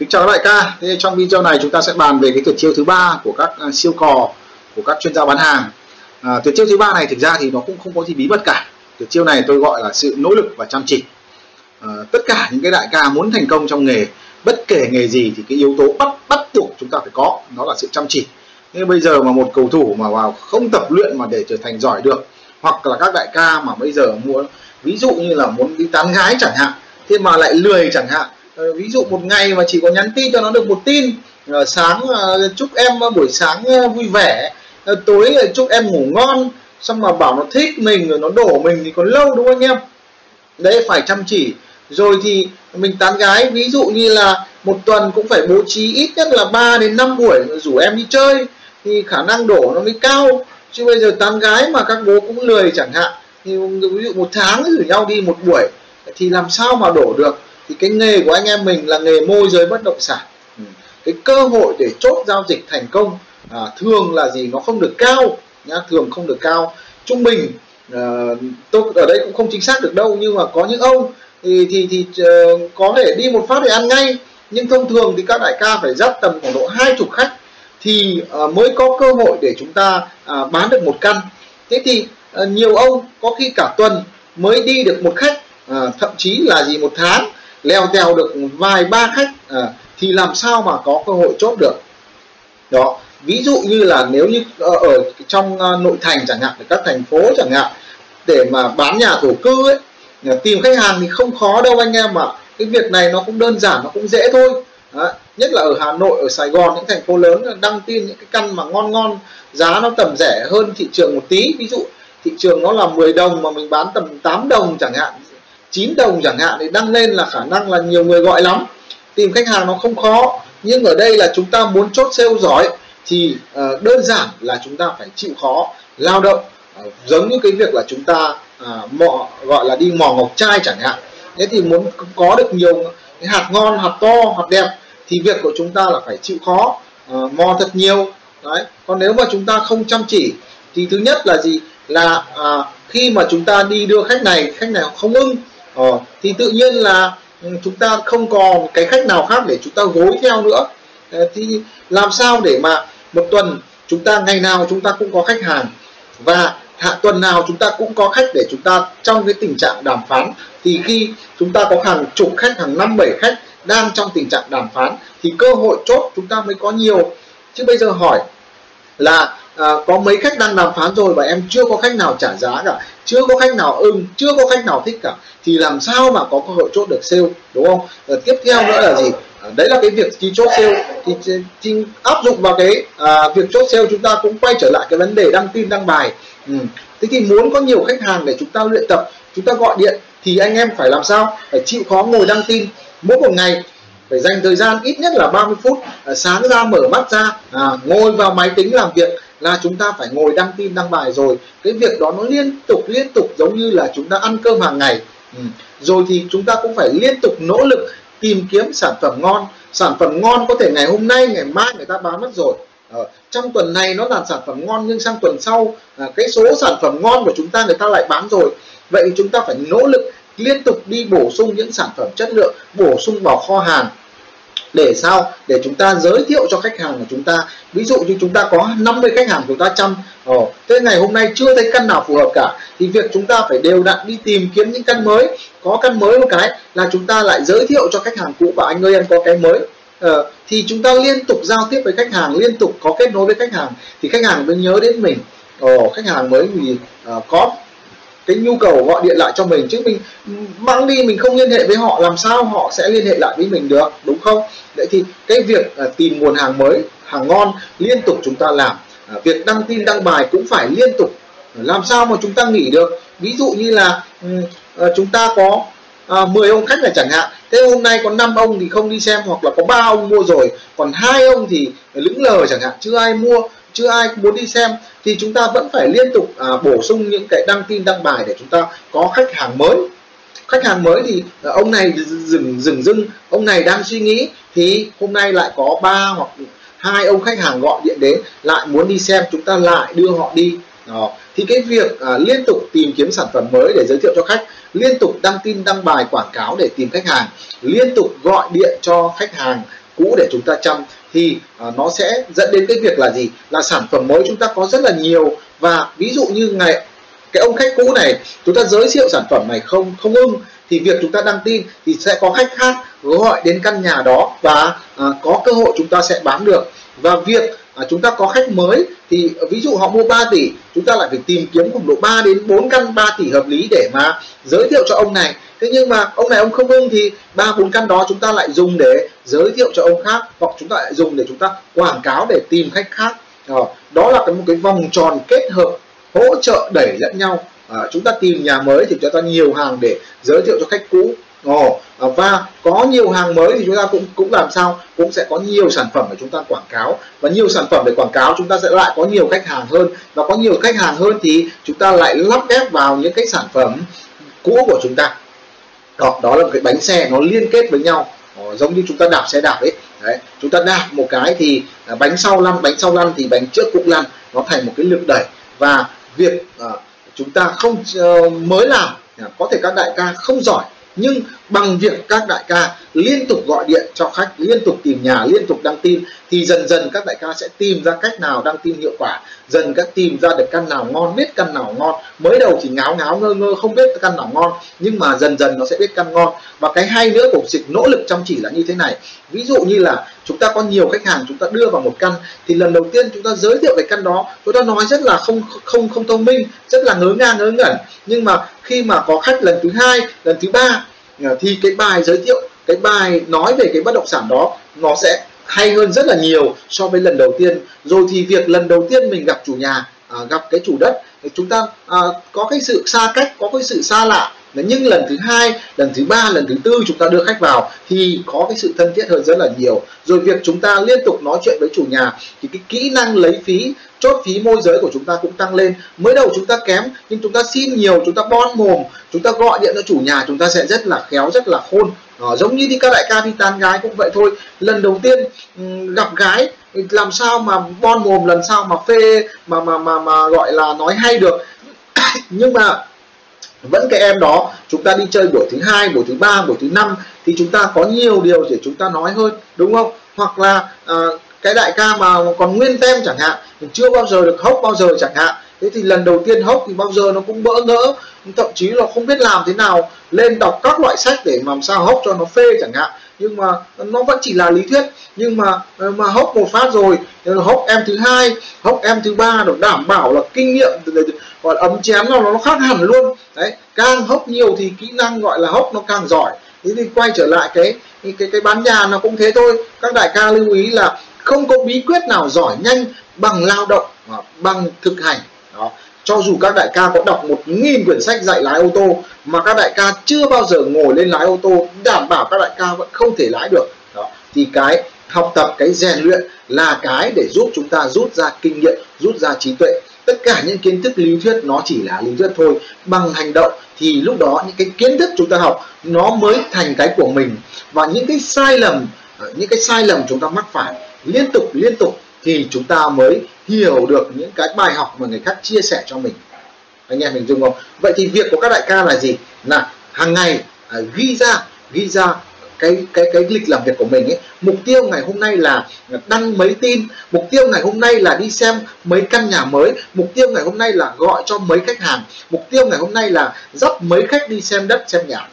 Kính chào các đại ca. Thế trong video này chúng ta sẽ bàn về cái tuyệt chiêu thứ ba của các à, siêu cò của các chuyên gia bán hàng. À, tuyệt chiêu thứ ba này thực ra thì nó cũng không có gì bí mật cả. Tuyệt chiêu này tôi gọi là sự nỗ lực và chăm chỉ. À, tất cả những cái đại ca muốn thành công trong nghề, bất kể nghề gì thì cái yếu tố bắt bắt buộc chúng ta phải có, đó là sự chăm chỉ. Nên bây giờ mà một cầu thủ mà vào không tập luyện mà để trở thành giỏi được, hoặc là các đại ca mà bây giờ muốn ví dụ như là muốn đi tán gái chẳng hạn, thế mà lại lười chẳng hạn Ờ, ví dụ một ngày mà chỉ có nhắn tin cho nó được một tin ờ, sáng ờ, chúc em buổi sáng vui vẻ tối chúc em ngủ ngon, xong mà bảo nó thích mình rồi nó đổ mình thì còn lâu đúng không anh em? Đấy, phải chăm chỉ. Rồi thì mình tán gái, ví dụ như là một tuần cũng phải bố trí ít nhất là 3 đến 5 buổi rủ em đi chơi, thì khả năng đổ nó mới cao. Chứ bây giờ tán gái mà các bố cũng lười chẳng hạn, thì ví dụ một tháng rủ nhau đi một buổi, thì làm sao mà đổ được? Thì cái nghề của anh em mình là nghề môi giới bất động sản. Ừ. cái cơ hội để chốt giao dịch thành công à, thường là gì? Nó không được cao nhá thường không được cao. Trung bình à, tôi ở đây cũng không chính xác được đâu nhưng mà có những ông thì thì thì uh, có thể đi một phát để ăn ngay. Nhưng thông thường thì các đại ca phải dắt tầm khoảng độ hai chục khách thì uh, mới có cơ hội để chúng ta uh, bán được một căn. Thế thì uh, nhiều ông có khi cả tuần mới đi được một khách uh, thậm chí là gì một tháng leo teo được vài ba khách à, thì làm sao mà có cơ hội chốt được? Đó ví dụ như là nếu như ở, ở trong ờ, nội thành chẳng hạn các thành phố chẳng hạn để mà bán nhà thổ cư ấy tìm khách hàng thì không khó đâu anh em ạ. Cái việc này nó cũng đơn giản nó cũng dễ thôi. Đó. nhất là ở Hà Nội ở Sài Gòn những thành phố lớn đăng tin những cái căn mà ngon ngon giá nó tầm rẻ hơn thị trường một tí. Ví dụ thị trường nó là 10 đồng mà mình bán tầm 8 đồng chẳng hạn 9 đồng chẳng hạn thì đăng lên là khả năng là nhiều người gọi lắm. Tìm khách hàng nó không khó nhưng ở đây là chúng ta muốn chốt sale giỏi thì uh, đơn giản là chúng ta phải chịu khó lao động. Uh, giống như cái việc là chúng ta uh, mò gọi là đi mò ngọc trai chẳng hạn. Thế thì muốn có được nhiều cái hạt ngon hạt to hạt đẹp thì việc của chúng ta là phải chịu khó uh, mò thật nhiều. Đấy còn nếu mà chúng ta không chăm chỉ thì thứ nhất là gì? Là à, khi mà chúng ta đi đưa khách này khách này không ưng ờ, thì tự nhiên là ừ, chúng ta không còn cái khách nào khác để chúng ta gối theo nữa. Ờ, thì làm sao để mà một tuần chúng ta ngày nào chúng ta cũng có khách hàng và hạ tuần nào chúng ta cũng có khách để chúng ta trong cái tình trạng đàm phán? Thì khi chúng ta có hàng chục khách hàng năm bảy khách đang trong tình trạng đàm phán thì cơ hội chốt chúng ta mới có nhiều. Chứ bây giờ hỏi là à, có mấy khách đang đàm phán rồi và em chưa có khách nào trả giá cả chưa có khách nào ưng chưa có khách nào thích cả thì làm sao mà có cơ hội chốt được sale đúng không? À, tiếp theo nữa là gì? À, đấy là cái việc khi chốt sale. Thì, thì áp dụng vào cái à, việc chốt sale chúng ta cũng quay trở lại cái vấn đề đăng tin đăng bài. Ừ. thế thì muốn có nhiều khách hàng để chúng ta luyện tập chúng ta gọi điện thì anh em phải làm sao? Phải chịu khó ngồi đăng tin. Mỗi một ngày phải dành thời gian ít nhất là 30 phút à, sáng ra mở mắt ra à, ngồi vào máy tính làm việc là chúng ta phải ngồi đăng tin đăng bài rồi. Cái việc đó nó liên tục liên tục giống như là chúng ta ăn cơm hàng ngày. Ừ. rồi thì chúng ta cũng phải liên tục nỗ lực tìm kiếm sản phẩm ngon. Sản phẩm ngon có thể ngày hôm nay ngày mai người ta bán mất rồi. Ờ, trong tuần này nó là sản phẩm ngon nhưng sang tuần sau à, cái số sản phẩm ngon của chúng ta người ta lại bán rồi. Vậy thì chúng ta phải nỗ lực liên tục đi bổ sung những sản phẩm chất lượng bổ sung vào kho hàng để sao? Để chúng ta giới thiệu cho khách hàng của chúng ta. Ví dụ như chúng ta có 50 khách hàng chúng ta chăm. Ồ, thế ngày hôm nay chưa thấy căn nào phù hợp cả. Thì việc chúng ta phải đều đặn đi tìm kiếm những căn mới. Có căn mới một cái là chúng ta lại giới thiệu cho khách hàng cũ và anh ơi em có cái mới. Ờ, thì chúng ta liên tục giao tiếp với khách hàng liên tục có kết nối với khách hàng. Thì khách hàng mới nhớ đến mình. Ồ, khách hàng mới vì uh, ờ, có cái nhu cầu gọi điện lại cho mình. Chứ mình mang đi mình không liên hệ với họ làm sao họ sẽ liên hệ lại với mình được đúng không? Vậy thì cái việc à, tìm nguồn hàng mới hàng ngon liên tục chúng ta làm. À, việc đăng tin đăng bài cũng phải liên tục. Làm sao mà chúng ta nghỉ được? Ví dụ như là à, chúng ta có à, 10 ông khách là chẳng hạn. Thế hôm nay có 5 ông thì không đi xem hoặc là có ba ông mua rồi còn hai ông thì lững lờ chẳng hạn. Chưa ai mua chưa ai muốn đi xem thì chúng ta vẫn phải liên tục à, bổ sung những cái đăng tin đăng bài để chúng ta có khách hàng mới khách hàng mới thì à, ông này dừng dừng dưng ông này đang suy nghĩ thì hôm nay lại có ba hoặc hai ông khách hàng gọi điện đến lại muốn đi xem chúng ta lại đưa họ đi đó. thì cái việc à, liên tục tìm kiếm sản phẩm mới để giới thiệu cho khách liên tục đăng tin đăng bài quảng cáo để tìm khách hàng liên tục gọi điện cho khách hàng cũ để chúng ta chăm thì uh, nó sẽ dẫn đến cái việc là gì? Là sản phẩm mới chúng ta có rất là nhiều. Và ví dụ như ngày cái ông khách cũ này chúng ta giới thiệu sản phẩm này không không ưng thì việc chúng ta đăng tin thì sẽ có khách khác gọi đến căn nhà đó và à, có cơ hội chúng ta sẽ bán được. Và việc à, chúng ta có khách mới thì ví dụ họ mua 3 tỷ chúng ta lại phải tìm kiếm khoảng độ 3 đến 4 căn 3 tỷ hợp lý để mà giới thiệu cho ông này. Thế nhưng mà ông này ông không ưng thì ba bốn căn đó chúng ta lại dùng để giới thiệu cho ông khác hoặc chúng ta lại dùng để chúng ta quảng cáo để tìm khách khác. À, đó là cái một cái vòng tròn kết hợp hỗ trợ đẩy lẫn nhau. À, chúng ta tìm nhà mới thì chúng ta nhiều hàng để giới thiệu cho khách cũ. Ồ, à, và có nhiều hàng mới thì chúng ta cũng cũng làm sao cũng sẽ có nhiều sản phẩm để chúng ta quảng cáo. Và nhiều sản phẩm để quảng cáo chúng ta sẽ lại có nhiều khách hàng hơn. Và có nhiều khách hàng hơn thì chúng ta lại lắp ghép vào những cái sản phẩm cũ của chúng ta. Đó, đó là một cái bánh xe nó liên kết với nhau. Ồ, giống như chúng ta đạp xe đạp ấy. Đấy, chúng ta đạp một cái thì à, bánh sau lăn bánh sau lăn thì bánh trước cũng lăn nó thành một cái lực đẩy. Và việc uh, chúng ta không uh, mới làm có thể các đại ca không giỏi nhưng bằng việc các đại ca liên tục gọi điện cho khách, liên tục tìm nhà, liên tục đăng tin, thì dần dần các đại ca sẽ tìm ra cách nào đăng tin hiệu quả, dần các tìm ra được căn nào ngon, biết căn nào ngon. Mới đầu chỉ ngáo ngáo, ngơ ngơ, không biết căn nào ngon, nhưng mà dần dần nó sẽ biết căn ngon. Và cái hay nữa của dịch nỗ lực chăm chỉ là như thế này. Ví dụ như là chúng ta có nhiều khách hàng chúng ta đưa vào một căn, thì lần đầu tiên chúng ta giới thiệu về căn đó, chúng ta nói rất là không không không thông minh, rất là ngớ ngang ngớ ngẩn. Nhưng mà khi mà có khách lần thứ hai, lần thứ ba Ờ, thì cái bài giới thiệu cái bài nói về cái bất động sản đó nó sẽ hay hơn rất là nhiều so với lần đầu tiên. Rồi thì việc lần đầu tiên mình gặp chủ nhà à, gặp cái chủ đất thì chúng ta à, có cái sự xa cách có cái sự xa lạ nhưng lần thứ hai lần thứ ba lần thứ tư chúng ta đưa khách vào thì có cái sự thân thiết hơn rất là nhiều. Rồi việc chúng ta liên tục nói chuyện với chủ nhà thì cái kỹ năng lấy phí chốt phí môi giới của chúng ta cũng tăng lên. Mới đầu chúng ta kém nhưng chúng ta xin nhiều chúng ta bon mồm chúng ta gọi điện cho chủ nhà chúng ta sẽ rất là khéo rất là khôn. À, giống như đi các đại ca đi tán gái cũng vậy thôi. Lần đầu tiên ừ, gặp gái làm sao mà bon mồm lần sau mà phê mà mà mà mà gọi là nói hay được. Nhưng mà vẫn cái em đó chúng ta đi chơi buổi thứ hai buổi thứ ba buổi thứ năm thì chúng ta có nhiều điều để chúng ta nói hơn đúng không? Hoặc là à, cái đại ca mà còn nguyên tem chẳng hạn chưa bao giờ được hốc bao giờ chẳng hạn thế thì lần đầu tiên hốc thì bao giờ nó cũng bỡ ngỡ, thậm chí là không biết làm thế nào, lên đọc các loại sách để làm sao hốc cho nó phê chẳng hạn. Nhưng mà nó vẫn chỉ là lý thuyết. Nhưng mà ờ, mà hốc một phát rồi ờ, hốc em thứ hai, hốc em thứ ba được đảm bảo là kinh nghiệm gọi là ấm chén nào nó khác hẳn luôn. Đấy, càng hốc nhiều thì kỹ năng gọi là hốc nó càng giỏi. Thế thì quay trở lại cái cái cái bán nhà nó cũng thế thôi. Các đại ca lưu ý là không có bí quyết nào giỏi nhanh bằng lao động bằng thực hành đó. Cho dù các đại ca có đọc một nghìn quyển sách dạy lái ô tô, mà các đại ca chưa bao giờ ngồi lên lái ô tô, đảm bảo các đại ca vẫn không thể lái được. Đó. Thì cái học tập, cái rèn luyện là cái để giúp chúng ta rút ra kinh nghiệm, rút ra trí tuệ. Tất cả những kiến thức lý thuyết nó chỉ là lý thuyết thôi. Bằng hành động thì lúc đó những cái kiến thức chúng ta học nó mới thành cái của mình. Và những cái sai lầm, những cái sai lầm chúng ta mắc phải liên tục liên tục thì chúng ta mới hiểu được những cái bài học mà người khác chia sẻ cho mình. Anh em mình dùng không? Vậy thì việc của các đại ca là gì? Là hàng ngày à, ghi ra ghi ra cái cái cái lịch làm việc của mình ấy. Mục tiêu ngày hôm nay là đăng mấy tin mục tiêu ngày hôm nay là đi xem mấy căn nhà mới mục tiêu ngày hôm nay là gọi cho mấy khách hàng mục tiêu ngày hôm nay là dắt mấy khách đi xem đất xem nhà.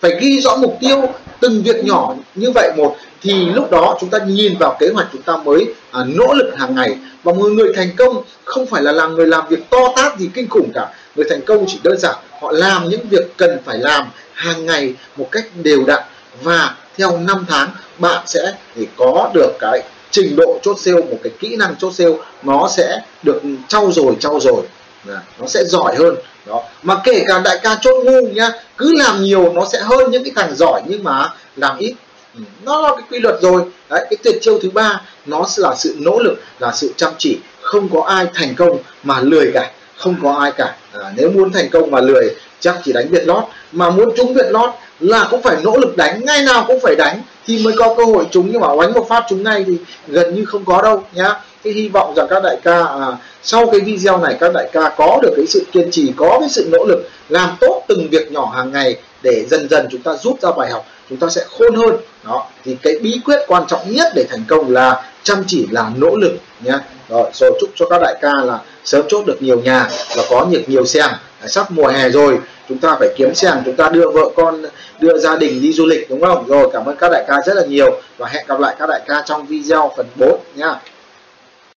Phải ghi rõ mục tiêu từng việc nhỏ như vậy một thì lúc đó chúng ta nhìn vào kế hoạch chúng ta mới à, nỗ lực hàng ngày. Và người người thành công không phải là làm người làm việc to tát gì kinh khủng cả. Người thành công chỉ đơn giản họ làm những việc cần phải làm hàng ngày một cách đều đặn. Và theo năm tháng bạn sẽ để có được cái trình độ chốt sale một cái kỹ năng chốt sale nó sẽ được trau dồi trau dồi. Nó sẽ giỏi hơn đó. Mà kể cả đại ca chốt ngu nhá cứ làm nhiều nó sẽ hơn những cái thằng giỏi nhưng mà làm ít. Ừ, nó là cái quy luật rồi. Đấy cái tuyệt chiêu thứ ba nó là sự nỗ lực là sự chăm chỉ. Không có ai thành công mà lười cả. Không có ai cả. À, nếu muốn thành công mà lười chắc chỉ đánh việt lót. Mà muốn trúng việt lót là cũng phải nỗ lực đánh. Ngay nào cũng phải đánh thì mới có cơ hội trúng. Nhưng mà oánh một phát trúng ngay thì gần như không có đâu nhá cái hy vọng rằng các đại ca à, sau cái video này các đại ca có được cái sự kiên trì có cái sự nỗ lực làm tốt từng việc nhỏ hàng ngày để dần dần chúng ta rút ra bài học chúng ta sẽ khôn hơn. Đó thì cái bí quyết quan trọng nhất để thành công là chăm chỉ là nỗ lực nhé rồi, rồi chúc cho các đại ca là sớm chốt được nhiều nhà và có nhiều nhiều xe à, sắp mùa hè rồi chúng ta phải kiếm xe chúng ta đưa vợ con đưa gia đình đi du lịch đúng không? Rồi cảm ơn các đại ca rất là nhiều và hẹn gặp lại các đại ca trong video phần 4 nha